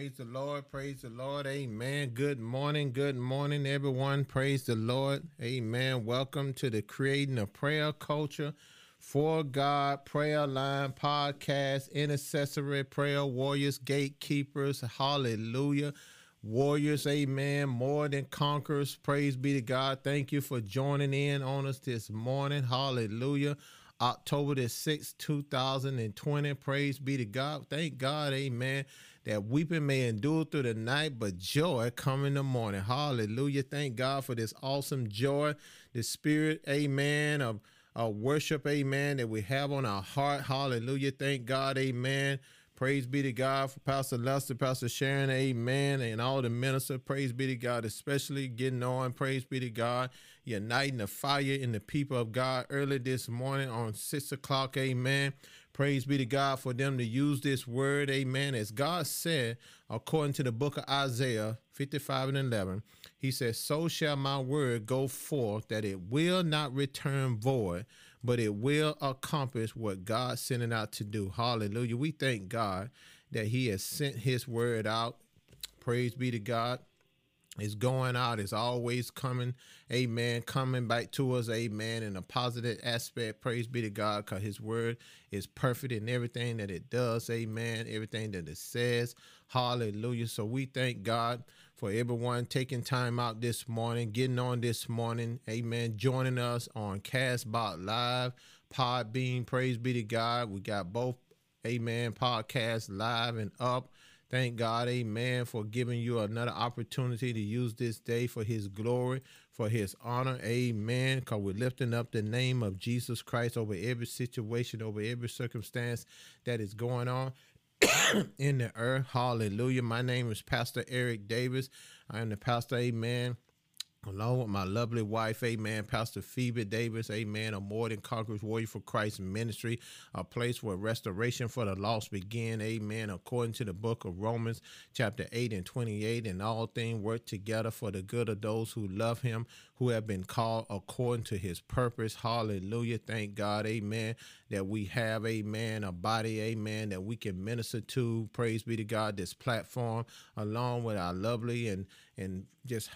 Praise the Lord. Praise the Lord. Amen. Good morning. Good morning, everyone. Praise the Lord. Amen. Welcome to the Creating a Prayer Culture for God Prayer Line Podcast, Intercessory Prayer Warriors, Gatekeepers. Hallelujah. Warriors, amen. More than conquerors. Praise be to God. Thank you for joining in on us this morning. Hallelujah. October the 6th, 2020. Praise be to God. Thank God, amen, that weeping may endure through the night, but joy come in the morning. Hallelujah. Thank God for this awesome joy, the spirit, amen, of, of worship, amen, that we have on our heart. Hallelujah. Thank God, amen Praise be to God for Pastor Lester, Pastor Sharon, amen, and all the ministers. Praise be to God, especially getting on. Praise be to God, uniting the fire in the people of God early this morning on 6 o'clock, amen. Praise be to God for them to use this word, amen. As God said, according to the book of Isaiah 55 and 11, he says, So shall my word go forth, that it will not return void but it will accomplish what God sent it out to do. Hallelujah. We thank God that He has sent His word out. Praise be to God. It's going out, is always coming, amen, coming back to us, amen, in a positive aspect. Praise be to God, because His word is perfect in everything that it does, amen, everything that it says. Hallelujah. So we thank God for everyone taking time out this morning, getting on this morning. Amen. Joining us on Castbox Live, Podbean. Praise be to God. We got both, amen, podcasts live and up. Thank God, amen, for giving you another opportunity to use this day for his glory, for his honor, amen. Because we're lifting up the name of Jesus Christ over every situation, over every circumstance that is going on. in the earth. Hallelujah. My name is Pastor Eric Davis. I am the pastor, amen, along with my lovely wife, amen, Pastor Phoebe Davis, amen, a more than conquerors warrior for Christ ministry, a place where restoration for the lost begin, amen, according to the book of Romans, chapter 8 and 28, and all things work together for the good of those who love him, who have been called according to his purpose. Hallelujah. Thank God, amen, that we have, amen, a body, amen, that we can minister to. Praise be to God, this platform, along with our lovely and and just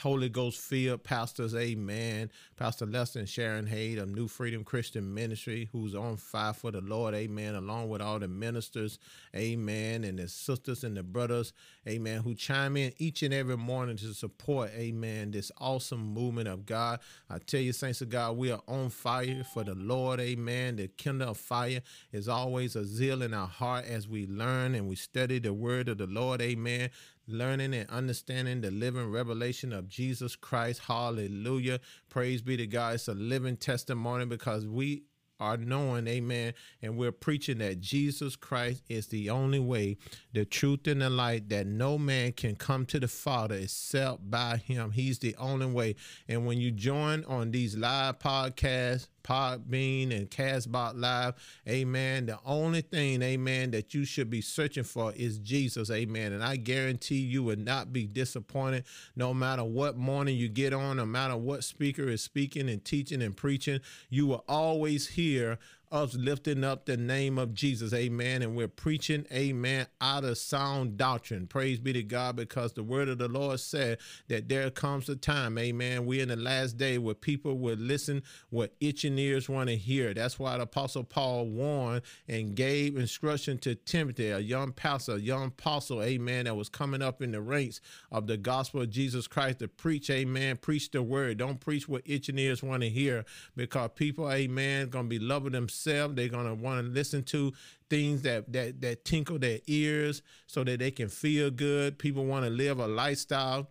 Holy Ghost filled pastors, amen. Pastor Lester and Sharon Hayes of New Freedom Christian Ministry, who's on fire for the Lord, amen, along with all the ministers, amen, and the sisters and the brothers, amen, who chime in each and every morning to support, amen, this awesome movement of God. I tell you, saints of God, we are on fire for the Lord, amen. The kindle of fire is always a zeal in our heart as we learn and we study the word of the Lord, amen learning and understanding the living revelation of Jesus Christ. Hallelujah. Praise be to God. It's a living testimony because we are knowing, amen, and we're preaching that Jesus Christ is the only way, the truth, and the light, that no man can come to the Father except by him. He's the only way. And when you join on these live podcasts, Podbean and Castbox Live. Amen. The only thing, amen, that you should be searching for is Jesus. Amen. And I guarantee you will not be disappointed no matter what morning you get on, no matter what speaker is speaking and teaching and preaching. You will always hear us lifting up the name of Jesus. Amen. And we're preaching, amen, out of sound doctrine. Praise be to God, because the word of the Lord said that there comes a time, amen. We're in the last day where people will listen what itching ears want to hear. That's why the Apostle Paul warned and gave instruction to Timothy, a young pastor, a young apostle, amen, that was coming up in the ranks of the gospel of Jesus Christ to preach, amen. Preach the word. Don't preach what itching ears want to hear because people, amen, going to be loving themselves themselves. They're gonna want to listen to things that that that tinkle their ears so that they can feel good. People want to live a lifestyle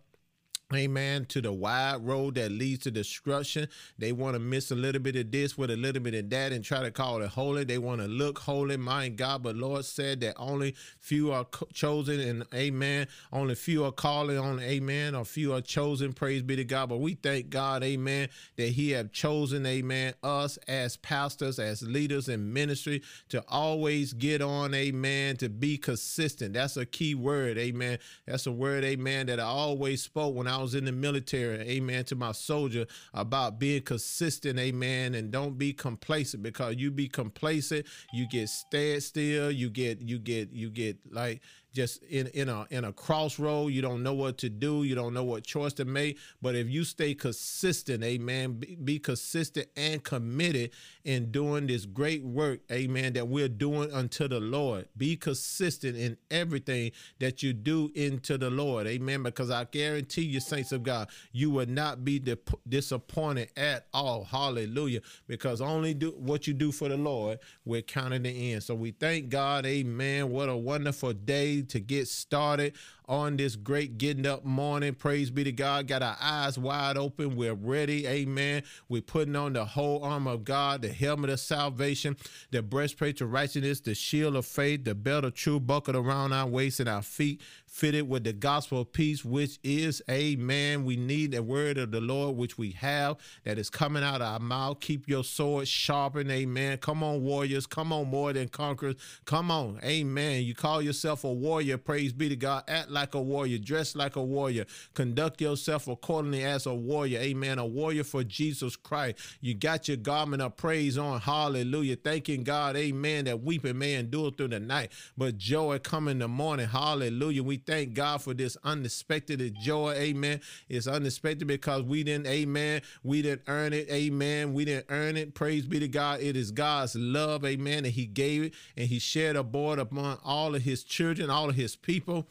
Amen. To the wide road that leads to destruction. They want to miss a little bit of this with a little bit of that and try to call it holy. They want to look holy, my God. But Lord said that only few are chosen, and amen. Only few are calling on amen, or few are chosen. Praise be to God. But we thank God, amen, that He have chosen, amen, us as pastors, as leaders in ministry to always get on, amen, to be consistent. That's a key word, amen. That's a word, amen, that I always spoke when I was in the military, amen, to my soldier about being consistent, amen, and don't be complacent because you be complacent, you get stand still, you get, you get, you get like just in in a in a crossroad. You don't know what to do. You don't know what choice to make. But if you stay consistent, amen, be, be consistent and committed in doing this great work, amen, that we're doing unto the Lord. Be consistent in everything that you do into the Lord, amen. Because I guarantee you, saints of God, you will not be disappointed at all. Hallelujah. Because only do what you do for the Lord we're counting the end. So we thank God, amen. What a wonderful day to get started on this great getting up morning. Praise be to God. Got our eyes wide open. We're ready. Amen. We're putting on the whole armor of God, the helmet of salvation, the breastplate of righteousness, the shield of faith, the belt of truth buckled around our waist and our feet, fitted with the gospel of peace, which is amen. We need the word of the Lord, which we have, that is coming out of our mouth. Keep your sword sharpened, amen. Come on, warriors. Come on, more than conquerors. Come on, amen. You call yourself a warrior, praise be to God. Act like a warrior, dress like a warrior, conduct yourself accordingly as a warrior, amen. A warrior for Jesus Christ. You got your garment of praise on, hallelujah. Thanking God, amen, that weeping may endure through the night, but joy come in the morning, hallelujah. We thank God for this unexpected joy. Amen. It's unexpected because we didn't, amen. We didn't earn it. Amen. We didn't earn it. Praise be to God. It is God's love. Amen. And he gave it and he shared abroad upon all of his children, all of his people.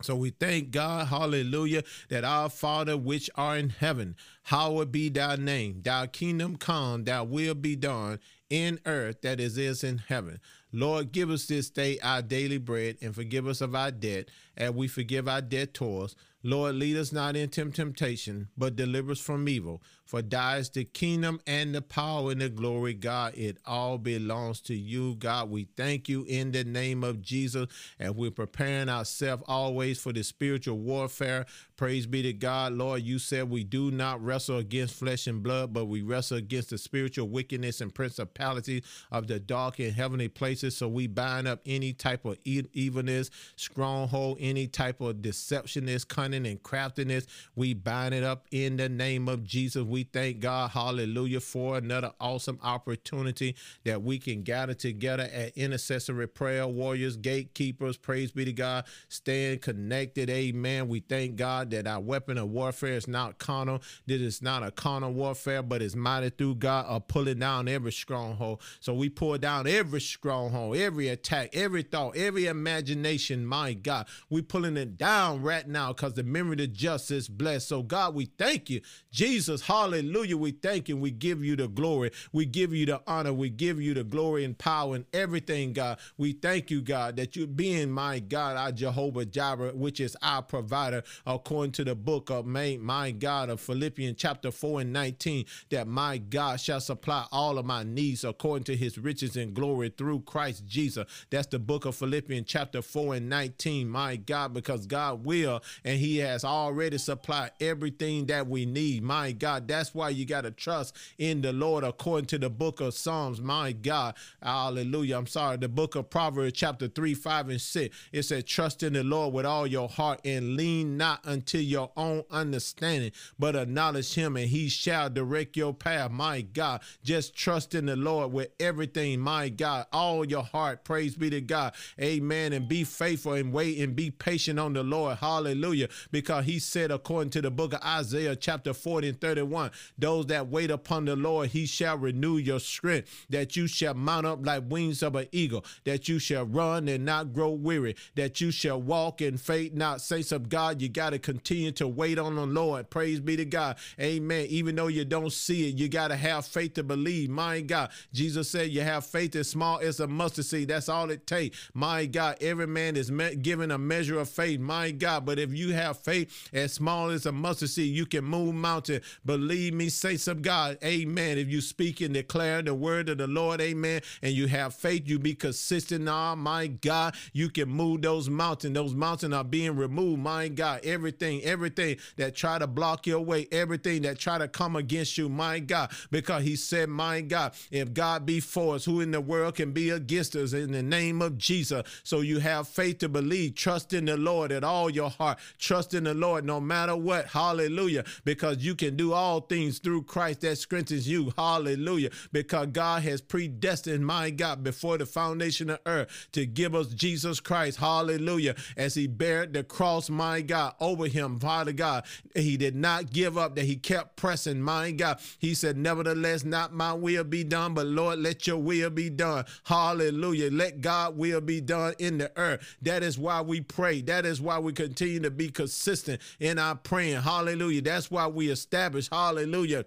So we thank God, hallelujah, that our Father which are in heaven, hallowed be thy name, thy kingdom come, thy will be done in earth that is, is in heaven. Lord, give us this day our daily bread and forgive us of our debt as we forgive our debtors. Lord, lead us not into temptation, but deliver us from evil. For is the kingdom and the power and the glory, God. It all belongs to you, God. We thank you in the name of Jesus. And we're preparing ourselves always for the spiritual warfare. Praise be to God. Lord, you said we do not wrestle against flesh and blood, but we wrestle against the spiritual wickedness and principalities of the dark and heavenly places. So we bind up any type of evilness, stronghold, any type of deceptionist, cunning, and craftiness. We bind it up in the name of Jesus. We we thank God, hallelujah, for another awesome opportunity that we can gather together at intercessory prayer warriors, gatekeepers. Praise be to God. Staying connected. Amen. We thank God that our weapon of warfare is not carnal. This is not a carnal warfare, but it's mighty through God of pulling down every stronghold. So we pull down every stronghold, every attack, every thought, every imagination. My God, we pulling it down right now because the memory of the blessed. So God, we thank you. Jesus, hallelujah Hallelujah. We thank you. We give you the glory. We give you the honor. We give you the glory and power and everything, God. We thank you, God, that you being my God, our Jehovah Jireh, which is our provider, according to the book of my, my God of Philippians chapter 4 and 19, that my God shall supply all of my needs according to his riches and glory through Christ Jesus. That's the book of Philippians chapter 4 and 19, my God, because God will and he has already supplied everything that we need. My God, that that's why you got to trust in the Lord according to the book of Psalms. My God. Hallelujah. I'm sorry. The book of Proverbs, chapter 3, 5, and 6. It said, Trust in the Lord with all your heart and lean not unto your own understanding, but acknowledge him and he shall direct your path. My God. Just trust in the Lord with everything. My God. All your heart. Praise be to God. Amen. And be faithful and wait and be patient on the Lord. Hallelujah. Because he said, according to the book of Isaiah, chapter 40 and 31, those that wait upon the Lord, he shall renew your strength, that you shall mount up like wings of an eagle, that you shall run and not grow weary, that you shall walk in faith, not saints of God. You got to continue to wait on the Lord. Praise be to God. Amen. Even though you don't see it, you got to have faith to believe. My God. Jesus said you have faith as small as a mustard seed. That's all it takes. My God. Every man is given a measure of faith. My God. But if you have faith as small as a mustard seed, you can move mountain. Believe believe me, saints of God, amen. If you speak and declare the word of the Lord, amen, and you have faith, you be consistent, oh my God, you can move those mountains. Those mountains are being removed, my God. Everything, everything that try to block your way, everything that try to come against you, my God, because he said, my God, if God be for us, who in the world can be against us in the name of Jesus? So you have faith to believe, trust in the Lord at all your heart, trust in the Lord no matter what. Hallelujah. Because you can do all things through Christ that strengthens you. Hallelujah. Because God has predestined, my God, before the foundation of earth to give us Jesus Christ. Hallelujah. As he bared the cross, my God, over him, Father God. He did not give up, that he kept pressing, my God. He said, Nevertheless, not my will be done, but Lord, let your will be done. Hallelujah. Let God will be done in the earth. That is why we pray. That is why we continue to be consistent in our praying. Hallelujah. That's why we establish, hallelujah Hallelujah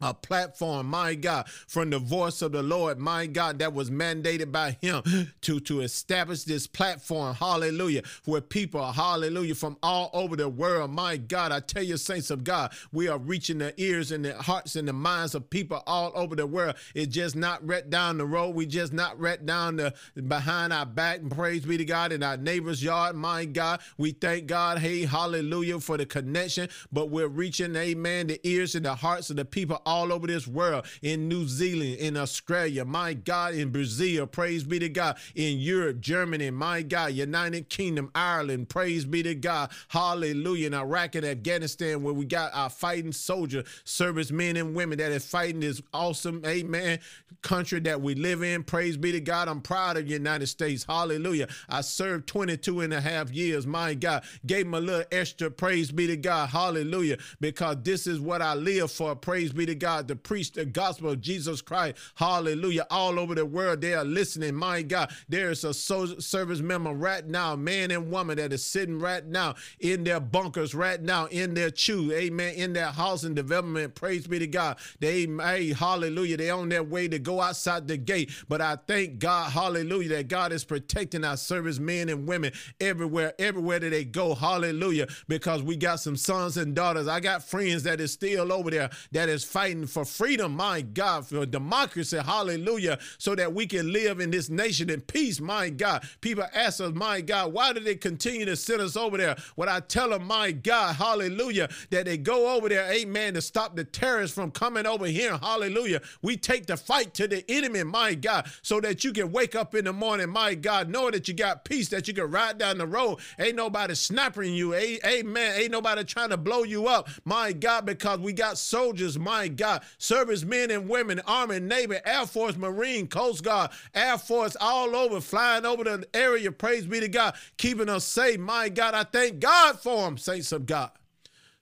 a platform, my God, from the voice of the Lord, my God, that was mandated by him to, to establish this platform, hallelujah, where people, hallelujah, from all over the world, my God, I tell you, saints of God, we are reaching the ears and the hearts and the minds of people all over the world. It's just not right down the road. We just not right down the behind our back, and praise be to God, in our neighbor's yard, my God. We thank God, hey, hallelujah, for the connection, but we're reaching, amen, the ears and the hearts of the people all over this world, in New Zealand, in Australia, my God, in Brazil, praise be to God, in Europe, Germany, my God, United Kingdom, Ireland, praise be to God, hallelujah, in Iraq and Afghanistan, where we got our fighting soldier, servicemen and women that is fighting this awesome, amen, country that we live in, praise be to God. I'm proud of the United States, hallelujah. I served 22 and a half years, my God, gave him a little extra, praise be to God, hallelujah, because this is what I live for, praise be to God, to preach the gospel of Jesus Christ. Hallelujah. All over the world, they are listening. My God, there is a service member right now, man and woman, that is sitting right now in their bunkers, right now in their chew. Amen. In their housing development. Praise be to God. They, hey, hallelujah. They on their way to go outside the gate. But I thank God, hallelujah, that God is protecting our service men and women everywhere, everywhere that they go. Hallelujah. Because we got some sons and daughters. I got friends that is still over there that is fighting for freedom, my God, for democracy, hallelujah, so that we can live in this nation in peace, my God. People ask us, my God, why do they continue to send us over there? What I tell them, my God, hallelujah, that they go over there, amen, to stop the terrorists from coming over here, hallelujah. We take the fight to the enemy, my God, so that you can wake up in the morning, my God, knowing that you got peace, that you can ride down the road. Ain't nobody snapping you, amen. Ain't nobody trying to blow you up, my God, because we got soldiers, my God, service men and women, Army, Navy, Air Force, Marine, Coast Guard, Air Force, all over, flying over the area. Praise be to God, keeping us safe. My God, I thank God for them, saints of God.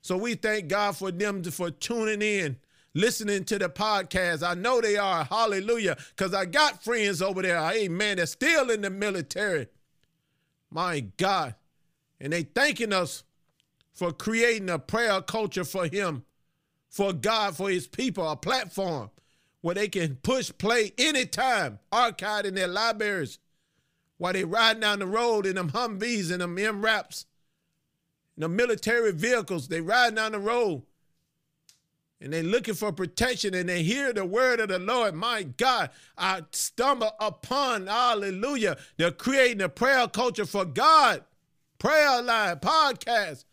So we thank God for them for tuning in listening to the podcast. I know they are. Hallelujah. Because I got friends over there. Amen. They're still in the military. My God. And they thanking us for creating a prayer culture for him for God, for his people, a platform where they can push play anytime, archived in their libraries while they riding down the road in them Humvees and them MRAPs, the military vehicles. They riding down the road and they looking for protection and they hear the word of the Lord. My God, I stumble upon, hallelujah, they're creating a prayer culture for God. Prayer line, podcast,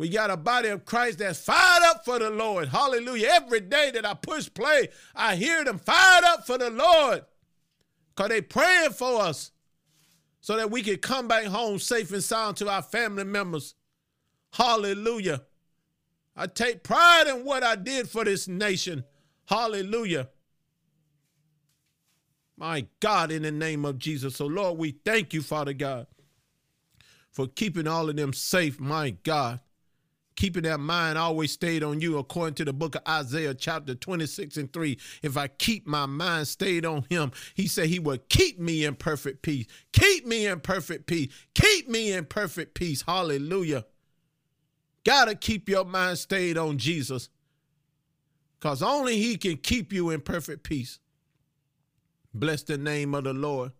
we got a body of Christ that's fired up for the Lord. Hallelujah. Every day that I push play, I hear them fired up for the Lord because they praying for us so that we can come back home safe and sound to our family members. Hallelujah. I take pride in what I did for this nation. Hallelujah. My God, in the name of Jesus. So, Lord, we thank you, Father God, for keeping all of them safe, my God keeping that mind always stayed on you, according to the book of Isaiah, chapter 26 and 3. If I keep my mind stayed on him, he said he would keep me in perfect peace. Keep me in perfect peace. Keep me in perfect peace. Hallelujah. Gotta keep your mind stayed on Jesus. Because only he can keep you in perfect peace. Bless the name of the Lord.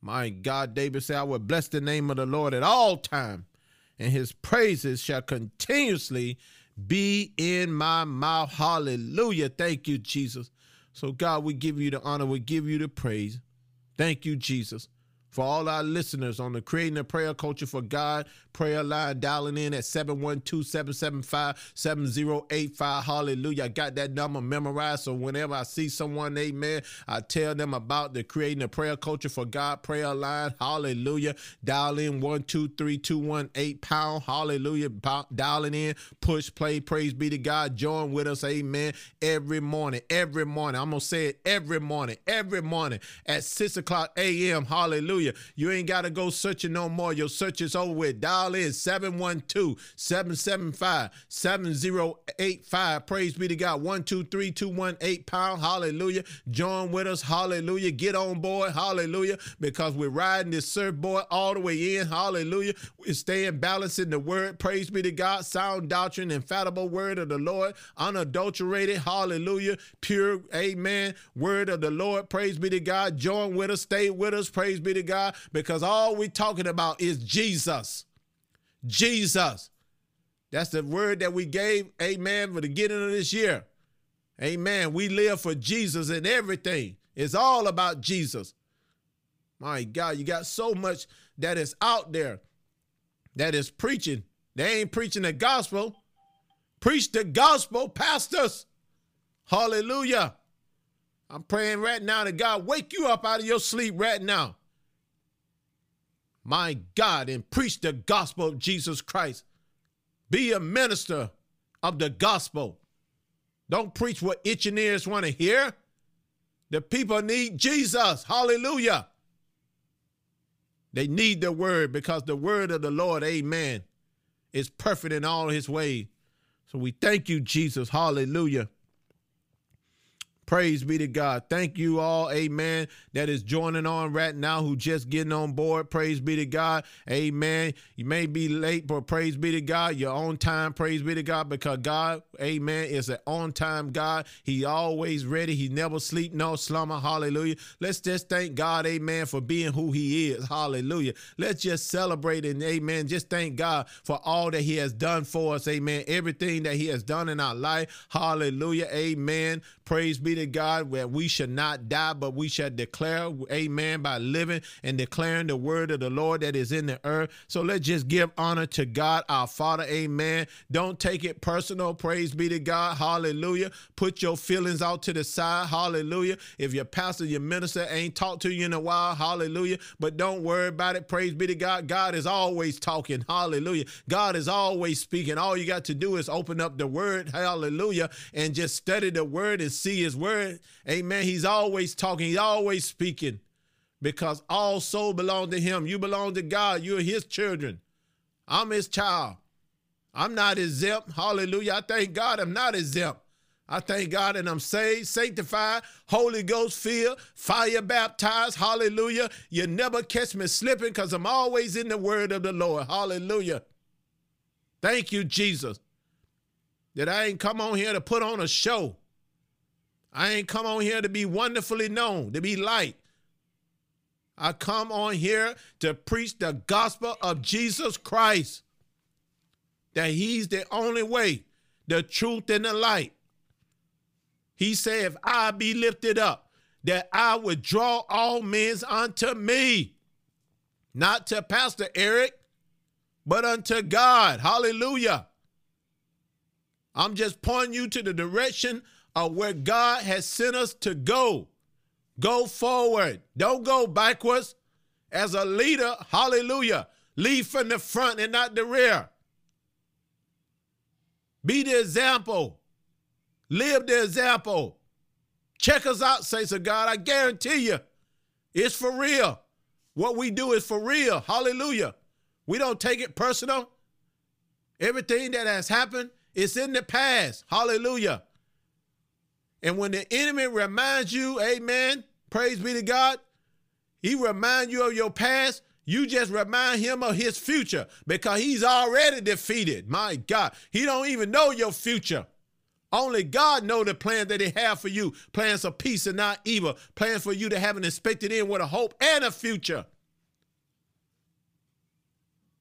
My God, David said, I will bless the name of the Lord at all times and his praises shall continuously be in my mouth. Hallelujah. Thank you, Jesus. So, God, we give you the honor, we give you the praise. Thank you, Jesus, for all our listeners on the Creating a Prayer Culture for God prayer line, dialing in at 712-775-7085. Hallelujah. I got that number memorized. So whenever I see someone, amen, I tell them about the Creating a Prayer Culture for God prayer line. Hallelujah. Dial in 123218 pound. Hallelujah. Dialing in, push play. Praise be to God. Join with us, amen, every morning. Every morning. I'm going to say it every morning. Every morning at 6 o'clock a.m. Hallelujah. You ain't got to go searching no more. Your search is over with. Dial in 712 775 7085. Praise be to God. 123218 pound. Hallelujah. Join with us. Hallelujah. Get on board. Hallelujah. Because we're riding this surfboard all the way in. Hallelujah. We're staying balanced in the word. Praise be to God. Sound doctrine, infallible word of the Lord, unadulterated. Hallelujah. Pure. Amen. Word of the Lord. Praise be to God. Join with us. Stay with us. Praise be to God. God, because all we're talking about is Jesus. Jesus. That's the word that we gave, amen, for the beginning of this year. Amen. We live for Jesus and everything. It's all about Jesus. My God, you got so much that is out there that is preaching. They ain't preaching the gospel. Preach the gospel, pastors. Hallelujah. I'm praying right now that God wake you up out of your sleep right now my God, and preach the gospel of Jesus Christ. Be a minister of the gospel. Don't preach what itching ears want to hear. The people need Jesus. Hallelujah. They need the word because the word of the Lord, amen, is perfect in all his ways. So we thank you, Jesus. Hallelujah. Praise be to God. Thank you all, amen, that is joining on right now, who just getting on board. Praise be to God. Amen. You may be late, but praise be to God. You're on time. Praise be to God, because God, amen, is an on-time God. He always ready. He never sleep, no slumber. Hallelujah. Let's just thank God, amen, for being who he is. Hallelujah. Let's just celebrate and amen. Just thank God for all that he has done for us. Amen. Everything that he has done in our life. Hallelujah. Amen. Praise be to God, where we should not die, but we shall declare, amen, by living and declaring the word of the Lord that is in the earth. So let's just give honor to God, our Father, amen. Don't take it personal. Praise be to God. Hallelujah. Put your feelings out to the side. Hallelujah. If your pastor, your minister ain't talked to you in a while, hallelujah. But don't worry about it. Praise be to God. God is always talking. Hallelujah. God is always speaking. All you got to do is open up the word, hallelujah, and just study the word and see his word. Amen. He's always talking, he's always speaking because all soul belong to him. You belong to God. You're his children. I'm his child. I'm not exempt. Hallelujah. I thank God I'm not exempt. I thank God and I'm saved, sanctified, Holy Ghost filled, fire baptized. Hallelujah. You never catch me slipping because I'm always in the word of the Lord. Hallelujah. Thank you, Jesus, that I ain't come on here to put on a show. I ain't come on here to be wonderfully known, to be light. I come on here to preach the gospel of Jesus Christ. That he's the only way, the truth, and the light. He said, if I be lifted up, that I would draw all men unto me. Not to Pastor Eric, but unto God. Hallelujah. I'm just pointing you to the direction of where God has sent us to go. Go forward. Don't go backwards. As a leader, hallelujah, lead from the front and not the rear. Be the example. Live the example. Check us out, saints of God. I guarantee you, it's for real. What we do is for real. Hallelujah. We don't take it personal. Everything that has happened is in the past. Hallelujah. And when the enemy reminds you, amen, praise be to God, he remind you of your past, you just remind him of his future because he's already defeated. My God, he don't even know your future. Only God know the plan that he have for you. Plans of peace and not evil. Plans for you to have an expected end with a hope and a future.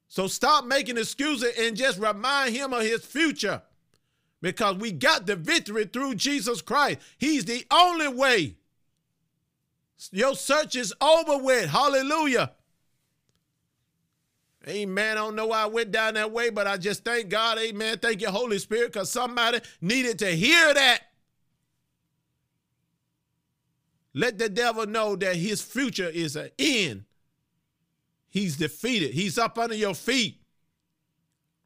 So stop making excuses and just remind him of his future because we got the victory through Jesus Christ. He's the only way. Your search is over with. Hallelujah. Amen. I don't know why I went down that way, but I just thank God. Amen. Thank you, Holy Spirit, because somebody needed to hear that. Let the devil know that his future is an end. He's defeated. He's up under your feet.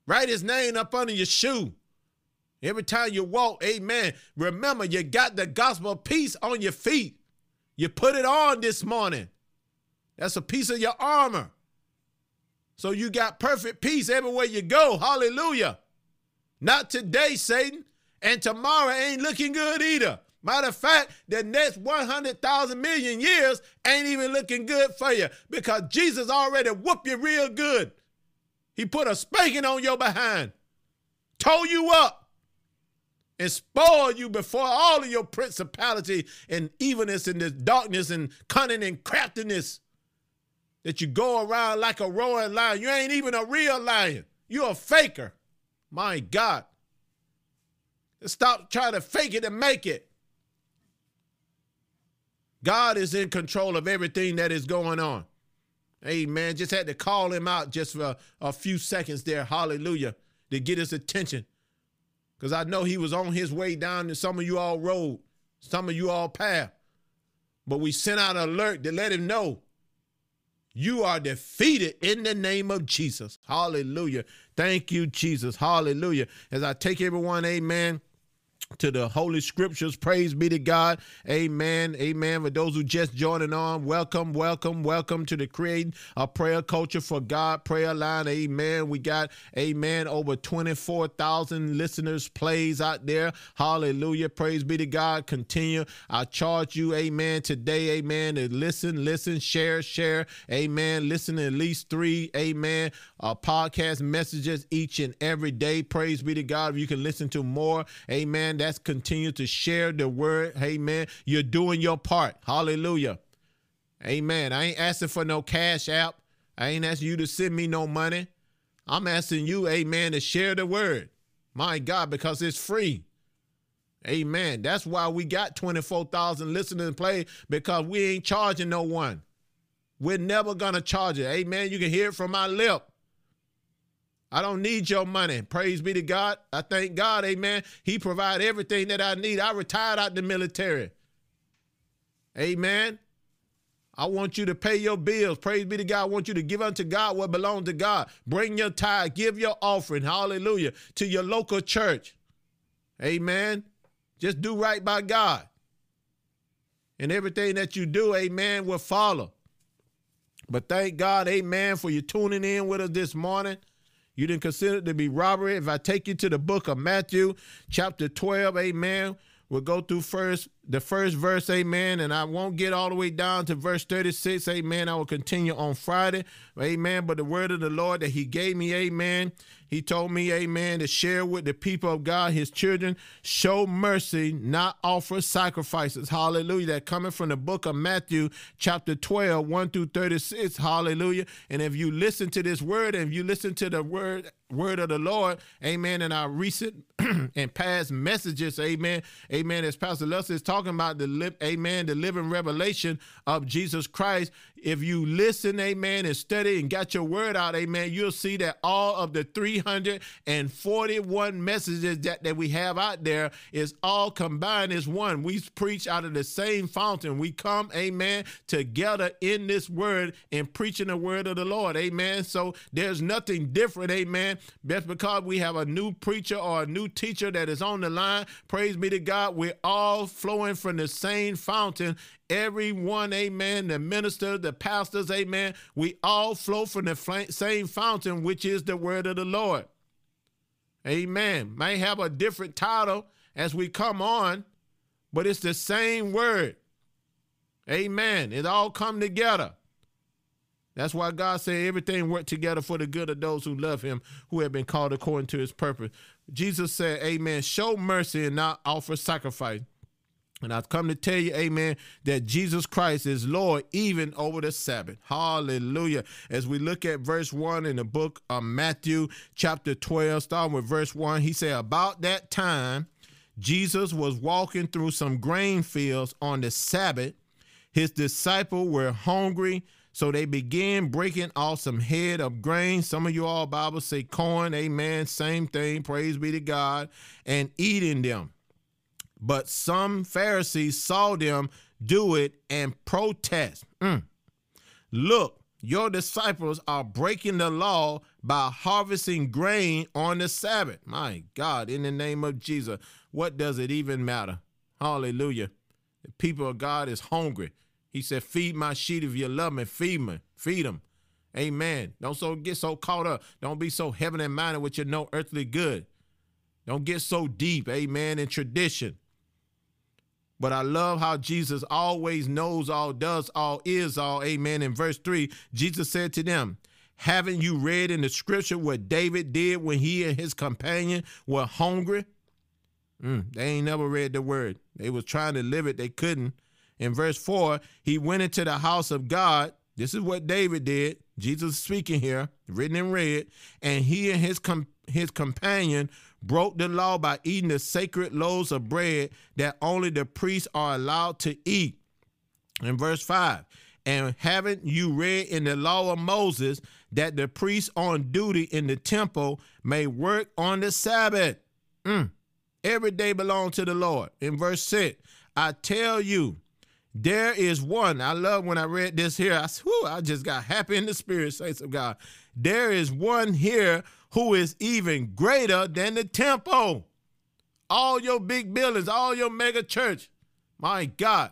Write his name up under your shoe. Every time you walk, amen. Remember, you got the gospel of peace on your feet. You put it on this morning. That's a piece of your armor. So you got perfect peace everywhere you go. Hallelujah. Not today, Satan. And tomorrow ain't looking good either. Matter of fact, the next 100,000 million years ain't even looking good for you because Jesus already whooped you real good. He put a spanking on your behind, tore you up, and spoiled you before all of your principality and evilness and this darkness and cunning and craftiness that you go around like a roaring lion. You ain't even a real lion. You're a faker. My God. Stop trying to fake it and make it. God is in control of everything that is going on. Amen. Just had to call him out just for a, a few seconds there. Hallelujah. To get his attention. Because I know he was on his way down to some of you all road, some of you all path. But we sent out an alert to let him know you are defeated in the name of Jesus. Hallelujah. Thank you, Jesus. Hallelujah. As I take everyone, amen to the holy scriptures. Praise be to God. Amen. Amen. For those who just joining on, welcome, welcome, welcome to the creating a prayer culture for God prayer line. Amen. We got, amen, over 24,000 listeners plays out there. Hallelujah. Praise be to God. Continue. I charge you, amen, today, amen, to listen, listen, share, share. Amen. Listen at least three, amen, uh, podcast messages each and every day. Praise be to God. If you can listen to more, amen that's continue to share the word. Amen. You're doing your part. Hallelujah. Amen. I ain't asking for no cash app. I ain't asking you to send me no money. I'm asking you, amen, to share the word. My God, because it's free. Amen. That's why we got 24,000 listeners and play because we ain't charging no one. We're never going to charge it. Amen. You can hear it from my lip. I don't need your money. Praise be to God. I thank God, amen. He provided everything that I need. I retired out the military. Amen. I want you to pay your bills. Praise be to God. I want you to give unto God what belongs to God. Bring your tithe, give your offering, hallelujah, to your local church. Amen. Just do right by God. And everything that you do, amen, will follow. But thank God, amen, for you tuning in with us this morning. You didn't consider it to be robbery. If I take you to the book of Matthew, chapter 12, amen, we'll go through first the first verse, amen, and I won't get all the way down to verse 36, amen. I will continue on Friday, amen. But the word of the Lord that He gave me, amen, He told me, amen, to share with the people of God, His children, show mercy, not offer sacrifices. Hallelujah. That coming from the book of Matthew, chapter 12, 1 through 36. Hallelujah. And if you listen to this word, and if you listen to the word, word of the Lord, amen, in our recent and past messages, amen, amen, as Pastor Lester is talking about the amen, the living revelation of Jesus Christ. If you listen, amen, and study and got your word out, amen, you'll see that all of the 341 messages that, that we have out there is all combined as one. We preach out of the same fountain. We come, amen, together in this word and preaching the word of the Lord, amen. So there's nothing different, amen. Just because we have a new preacher or a new teacher that is on the line, praise be to God, we're all flowing from the same fountain Everyone, amen, the minister, the pastors, amen, we all flow from the same fountain, which is the word of the Lord. Amen. May have a different title as we come on, but it's the same word. Amen. It all come together. That's why God said everything worked together for the good of those who love him, who have been called according to his purpose. Jesus said, Amen. Show mercy and not offer sacrifice. And I've come to tell you, amen, that Jesus Christ is Lord even over the Sabbath. Hallelujah. As we look at verse 1 in the book of Matthew, chapter 12, starting with verse 1, he said, About that time, Jesus was walking through some grain fields on the Sabbath. His disciples were hungry, so they began breaking off some head of grain. Some of you all Bible say corn, amen, same thing, praise be to God, and eating them. But some Pharisees saw them do it and protest. Mm. Look, your disciples are breaking the law by harvesting grain on the Sabbath. My God, in the name of Jesus, what does it even matter? Hallelujah. The people of God is hungry. He said, Feed my sheep if you love me. Feed me. Feed them. Amen. Don't so get so caught up. Don't be so heavenly minded with your no earthly good. Don't get so deep, amen, in tradition. But I love how Jesus always knows all, does all, is all. Amen. In verse 3, Jesus said to them, Haven't you read in the scripture what David did when he and his companion were hungry? Mm, they ain't never read the word. They was trying to live it, they couldn't. In verse 4, he went into the house of God. This is what David did. Jesus speaking here, written in red. And he and his, com- his companion broke the law by eating the sacred loaves of bread that only the priests are allowed to eat. In verse 5, and haven't you read in the law of Moses that the priests on duty in the temple may work on the Sabbath? Mm. Every day belongs to the Lord. In verse 6, I tell you, there is one. I love when I read this here. I, whew, I just got happy in the spirit, saints of God. There is one here who is even greater than the temple. All your big buildings, all your mega church, my God.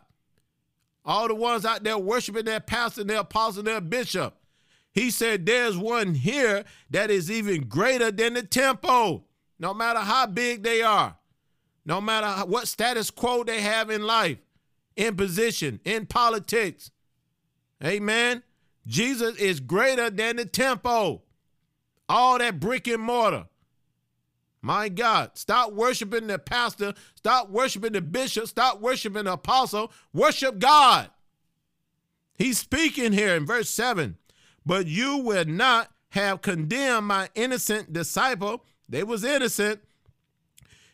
All the ones out there worshiping their pastor, their apostle, their bishop. He said, There's one here that is even greater than the temple, no matter how big they are, no matter what status quo they have in life, in position, in politics. Amen. Jesus is greater than the temple all that brick and mortar. My God, stop worshiping the pastor, stop worshiping the bishop, stop worshiping the apostle, worship God. He's speaking here in verse 7 But you will not have condemned my innocent disciple, they was innocent,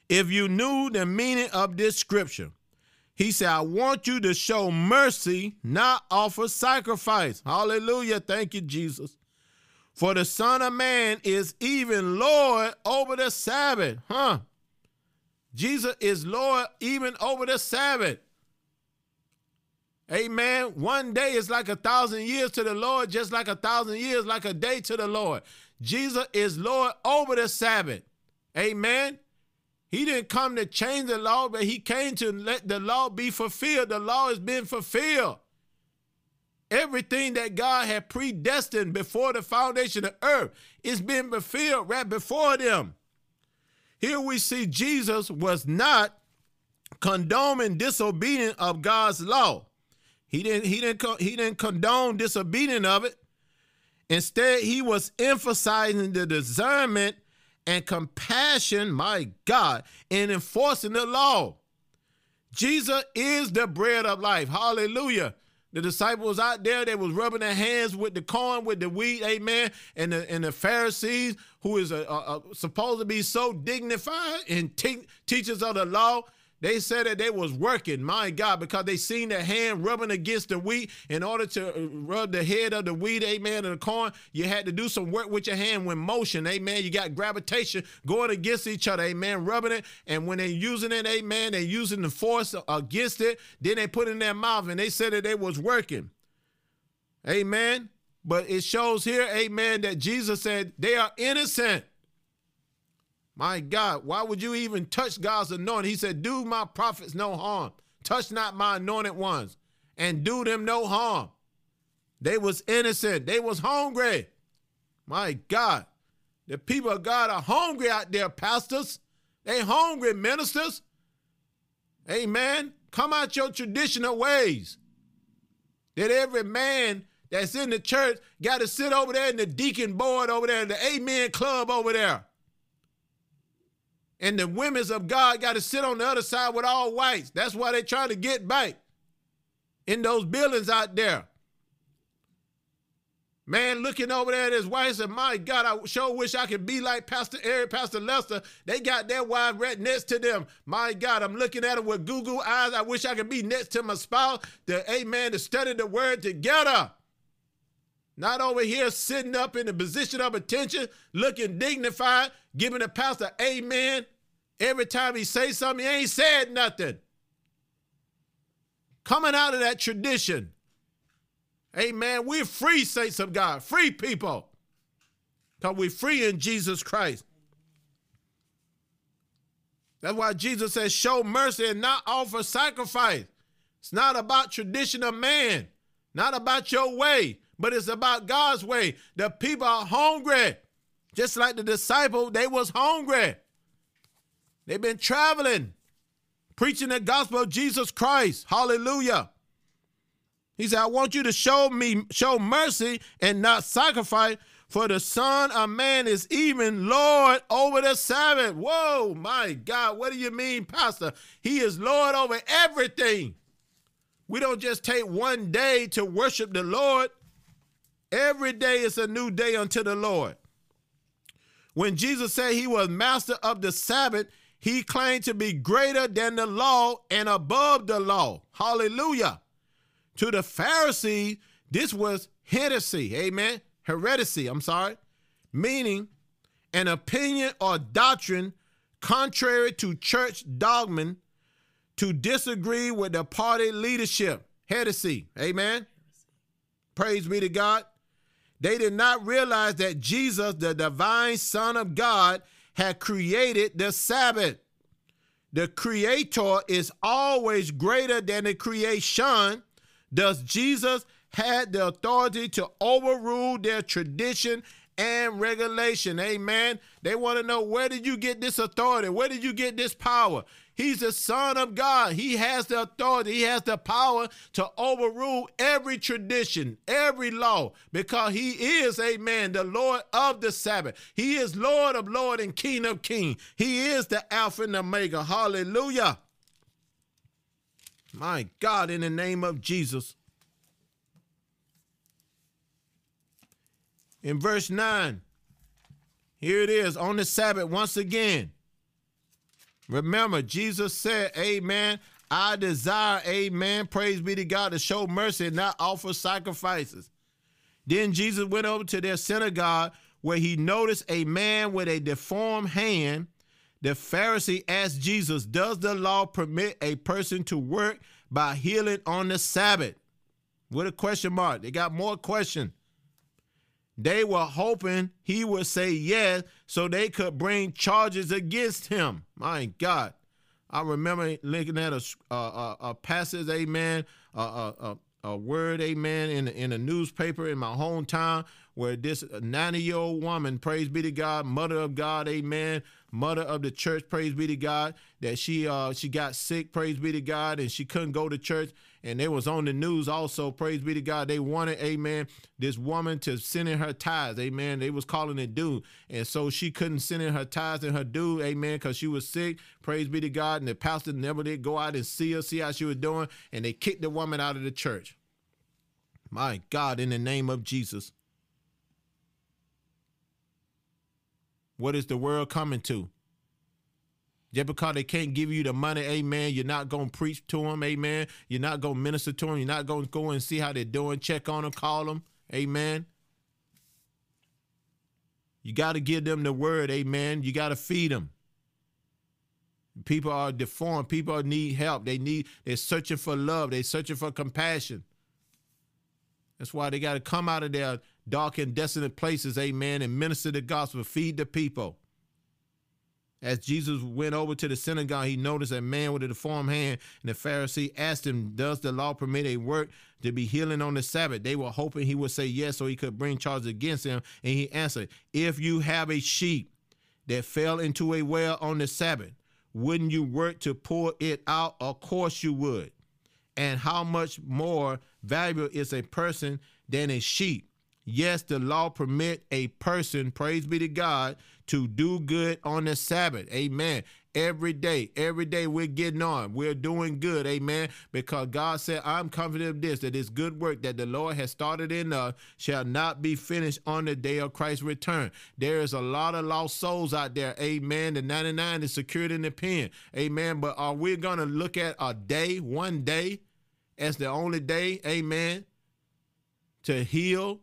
if you knew the meaning of this scripture. He said, I want you to show mercy, not offer sacrifice. Hallelujah. Thank you, Jesus. For the Son of Man is even Lord over the Sabbath. Huh? Jesus is Lord even over the Sabbath. Amen. One day is like a thousand years to the Lord, just like a thousand years, like a day to the Lord. Jesus is Lord over the Sabbath. Amen. He didn't come to change the law, but he came to let the law be fulfilled. The law has been fulfilled. Everything that God had predestined before the foundation of earth is being fulfilled right before them. Here we see Jesus was not condoning disobedience of God's law. He didn't he didn't he didn't condone disobedience of it. Instead, he was emphasizing the discernment and compassion, my God, in enforcing the law. Jesus is the bread of life. Hallelujah. The disciples out there, they was rubbing their hands with the corn, with the wheat, amen. And the and the Pharisees, who is a, a, a supposed to be so dignified and te- teachers of the law, they said that they was working, my God, because they seen the hand rubbing against the wheat. In order to uh, rub the head of the wheat, amen, and the corn, you had to do some work with your hand with motion, amen. You got gravitation going against each other, amen, rubbing it. And when they using it, amen, they using the force against it. Then they put in their mouth and they said that they was working. Amen. But it shows here, amen, that Jesus said they are innocent. My God, why would you even touch God's anointed? He said, Do my prophets no harm. Touch not my anointed ones, and do them no harm. They was innocent. They was hungry. My God. The people of God are hungry out there, pastors. They hungry, ministers. Amen. Come out your traditional ways. That every man that's in the church got to sit over there in the deacon board over there, in the amen club over there and the women's of God got to sit on the other side with all whites. That's why they're trying to get back in those buildings out there. Man looking over there at his wife said, My God, I sure wish I could be like Pastor Eric, Pastor Lester. They got their wife right next to them. My God, I'm looking at them with Google eyes. I wish I could be next to my spouse, the amen, to study the word together. Not over here sitting up in the position of attention, looking dignified, giving the pastor amen. Every time he say something, he ain't said nothing. Coming out of that tradition. Amen. We're free saints of God, free people. Because we're free in Jesus Christ. That's why Jesus says, show mercy and not offer sacrifice. It's not about tradition of man, not about your way, but it's about God's way. The people are hungry. Just like the disciple, they was hungry. They've been traveling, preaching the gospel of Jesus Christ. Hallelujah. He said, I want you to show me, show mercy and not sacrifice, for the Son of Man is even Lord over the Sabbath. Whoa, my God, what do you mean, Pastor? He is Lord over everything. We don't just take one day to worship the Lord. Every day is a new day unto the Lord. When Jesus said he was master of the Sabbath, he claimed to be greater than the law and above the law. Hallelujah. To the Pharisees, this was heresy. Amen. Heresy, I'm sorry. Meaning an opinion or doctrine contrary to church dogma to disagree with the party leadership. Heresy. Amen. Praise be to God. They did not realize that Jesus, the divine Son of God, had created the Sabbath. The Creator is always greater than the creation Does Jesus had the authority to overrule their tradition and regulation. Amen. They want to know where did you get this authority? Where did you get this power? He's the Son of God. He has the authority, He has the power to overrule every tradition, every law, because He is, amen, the Lord of the Sabbath. He is Lord of Lord and King of King. He is the Alpha and Omega. Hallelujah. My God, in the name of Jesus. In verse 9, here it is on the Sabbath once again. Remember, Jesus said, Amen. I desire, amen, praise be to God, to show mercy and not offer sacrifices. Then Jesus went over to their synagogue where he noticed a man with a deformed hand. The Pharisee asked Jesus, Does the law permit a person to work by healing on the Sabbath? With a question mark. They got more questions. They were hoping he would say yes so they could bring charges against him. My God. I remember looking at a, a, a passage, amen, a, a, a, word, amen, in, in a newspaper in my hometown where this 90 year old woman, praise be to God, mother of God, amen, mother of the church, praise be to God, that she uh she got sick, praise be to God, and she couldn't go to church and they was on the news also. Praise be to God. They wanted, amen, this woman to send in her tithes, amen. They was calling it due, and so she couldn't send in her tithes and her due, amen, because she was sick. Praise be to God. And the pastor never did go out and see her, see how she was doing, and they kicked the woman out of the church. My God, in the name of Jesus. What is the world coming to? Just because they can't give you the money, amen, you're not going to preach to them, amen. You're not going to minister to them. You're not going to go and see how they're doing, check on them, call them, amen. You got to give them the word, amen. You got to feed them. People are deformed. People need help. They need, they're searching for love. They're searching for compassion. That's why they got to come out of their dark and desolate places, amen, and minister the gospel, feed the people. As Jesus went over to the synagogue, he noticed a man with a deformed hand, and the Pharisee asked him, Does the law permit a work to be healing on the Sabbath? They were hoping he would say yes so he could bring charges against him. And he answered, If you have a sheep that fell into a well on the Sabbath, wouldn't you work to pull it out? Of course you would. And how much more valuable is a person than a sheep? Yes, the law permit a person, praise be to God, to do good on the Sabbath. Amen. every day. Every day we're getting on. We're doing good. Amen. Because God said, I'm confident of this, that this good work that the Lord has started in us shall not be finished on the day of Christ's return. There is a lot of lost souls out there. Amen. The 99 is secured in the pen. Amen. But are we going to look at a day, one day, as the only day? Amen. To heal.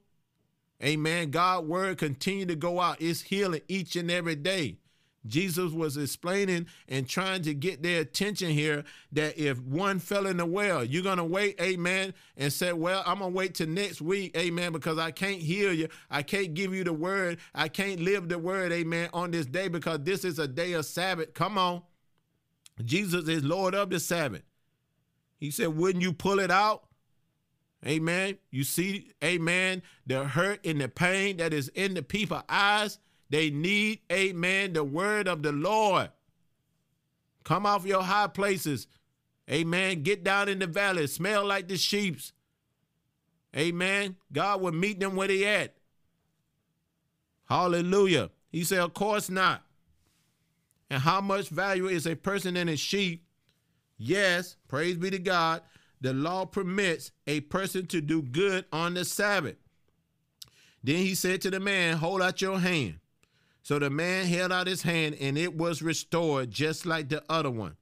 Amen. God word continue to go out. It's healing each and every day. Jesus was explaining and trying to get their attention here that if one fell in the well, you're going to wait, amen, and say, Well, I'm going to wait till next week, amen, because I can't heal you. I can't give you the word. I can't live the word, amen, on this day because this is a day of Sabbath. Come on. Jesus is Lord of the Sabbath. He said, Wouldn't you pull it out? Amen. You see, amen, the hurt and the pain that is in the people's eyes. They need, amen, the word of the Lord. Come off your high places. Amen. Get down in the valley. Smell like the sheeps. Amen. God will meet them where they at. Hallelujah. He said, Of course not. And how much value is a person in a sheep? Yes, praise be to God. The law permits a person to do good on the Sabbath. Then he said to the man, Hold out your hand. So the man held out his hand, and it was restored just like the other one.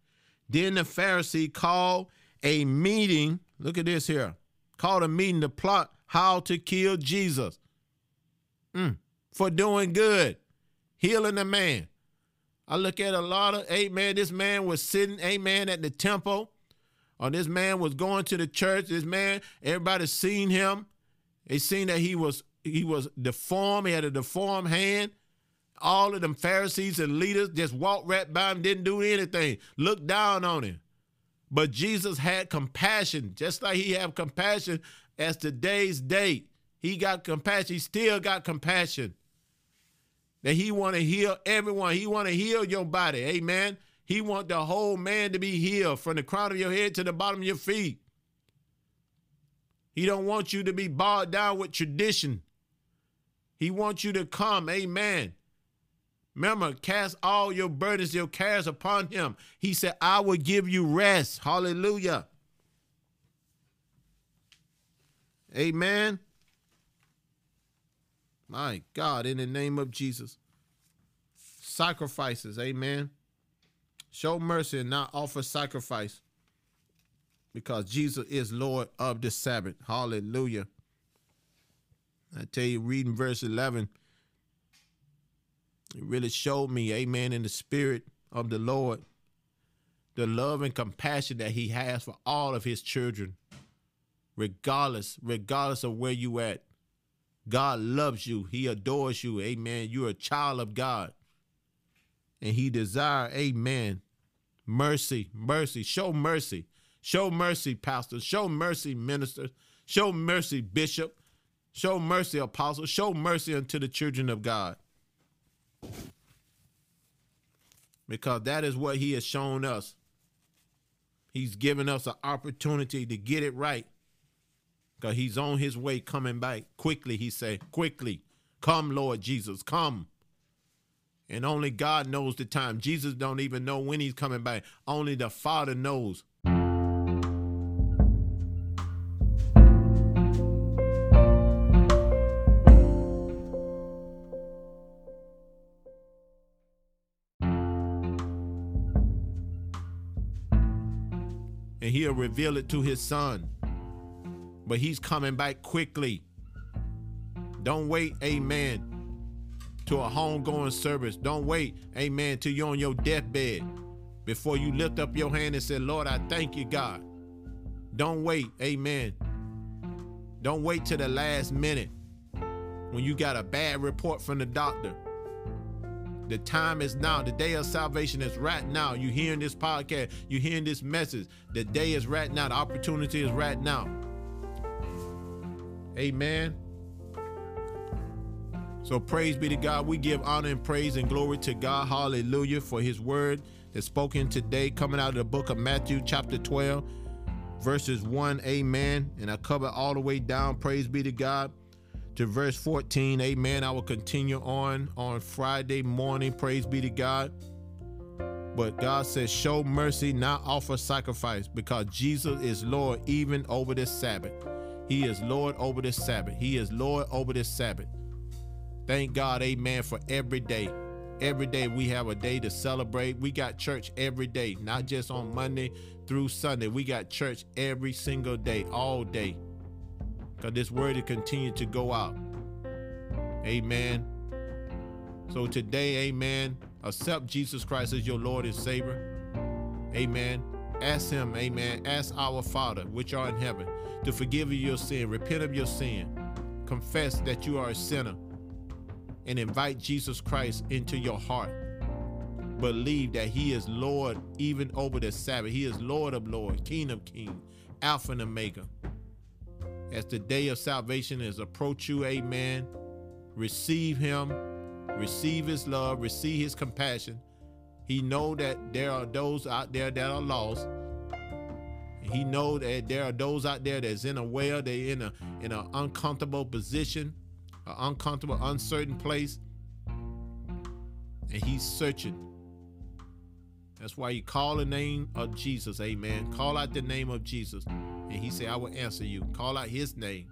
Then the Pharisee called a meeting. Look at this here. Called a meeting to plot how to kill Jesus mm, for doing good, healing the man. I look at a lot of, amen, this man was sitting, amen, at the temple, or this man was going to the church. This man, everybody seen him. They seen that he was he was deformed. He had a deformed hand all of them Pharisees and leaders just walked right by him, didn't do anything, looked down on him. But Jesus had compassion, just like he had compassion as today's date. He got compassion. He still got compassion. That he want to heal everyone. He want to heal your body. Amen. He want the whole man to be healed from the crown of your head to the bottom of your feet. He don't want you to be bogged down with tradition. He wants you to come. Amen. Remember, cast all your burdens, your cares upon him. He said, I will give you rest. Hallelujah. Amen. My God, in the name of Jesus. Sacrifices, amen. Show mercy and not offer sacrifice because Jesus is Lord of the Sabbath. Hallelujah. I tell you, reading verse 11, it really showed me, amen, in the spirit of the Lord, the love and compassion that he has for all of his children, regardless, regardless of where you at. God loves you. He adores you. Amen. You're a child of God. And he desire, amen, mercy, mercy. Show mercy. Show mercy, pastor. Show mercy, minister. Show mercy, bishop. Show mercy, apostle. Show mercy unto the children of God. Because that is what he has shown us. He's given us an opportunity to get it right. Because he's on his way coming back. Quickly, he said, quickly. Come, Lord Jesus, come. And only God knows the time. Jesus don't even know when he's coming back. Only the Father knows. and he'll reveal it to his son. But he's coming back quickly. Don't wait, amen, to a homegoing service. Don't wait, amen, till you're on your deathbed before you lift up your hand and say, Lord, I thank you, God. Don't wait, amen. Don't wait till the last minute when you got a bad report from the doctor the time is now. The day of salvation is right now. You're hearing this podcast, You're hearing this message. The day is right now. The opportunity is right now. Amen. So praise be to God. We give honor and praise and glory to God. Hallelujah for his word that's spoken today, coming out of the book of Matthew, chapter 12, verses 1. Amen. And I cover all the way down. Praise be to God to verse 14. Amen. I will continue on on Friday morning. Praise be to God. But God says, show mercy, not offer sacrifice, because Jesus is Lord even over this Sabbath. He is Lord over this Sabbath. He is Lord over this Sabbath. Thank God, amen, for every day. Every day we have a day to celebrate. We got church every day, not just on Monday through Sunday. We got church every single day, all day. Because this word will continue to go out. Amen. So today, amen, accept Jesus Christ as your Lord and Savior. Amen. Ask Him, amen. Ask our Father, which are in heaven, to forgive you your sin. Repent of your sin. Confess that you are a sinner and invite Jesus Christ into your heart. Believe that He is Lord even over the Sabbath. He is Lord of Lords, King of Kings, Alpha and Omega. As the day of salvation is approach you, amen. Receive Him, receive His love, receive His compassion. He know that there are those out there that are lost. He know that there are those out there that's in a well, they're in a in an uncomfortable position an uncomfortable, uncertain place, and he's searching. That's why you call the name of Jesus, amen. Call out the name of Jesus. And he said, I will answer you. Call out his name,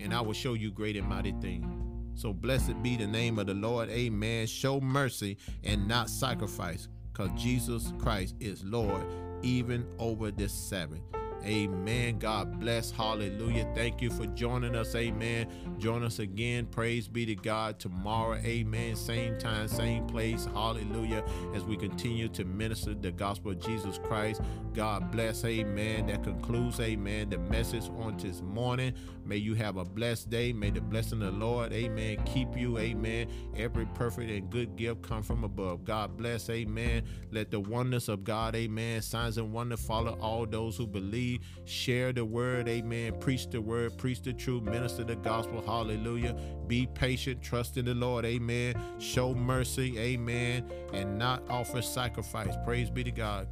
and I will show you great and mighty things. So blessed be the name of the Lord, amen. Show mercy and not sacrifice, because Jesus Christ is Lord, even over this Sabbath. Amen. God bless. Hallelujah. Thank you for joining us. Amen. Join us again. Praise be to God tomorrow. Amen. Same time, same place. Hallelujah. As we continue to minister the gospel of Jesus Christ. God bless. Amen. That concludes, amen, the message on this morning. May you have a blessed day. May the blessing of the Lord, amen, keep you. Amen. Every perfect and good gift come from above. God bless. Amen. Let the oneness of God, amen, signs and wonder follow all those who believe share the word, amen. Preach the word, preach the truth, minister the gospel, hallelujah. Be patient, trust in the Lord, amen. Show mercy, amen, and not offer sacrifice. Praise be to God.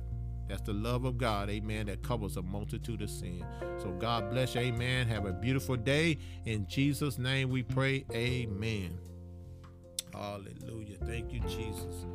That's the love of God, amen, that covers a multitude of sin. So God bless you, amen. Have a beautiful day. In Jesus' name we pray, amen. Hallelujah. Thank you, Jesus.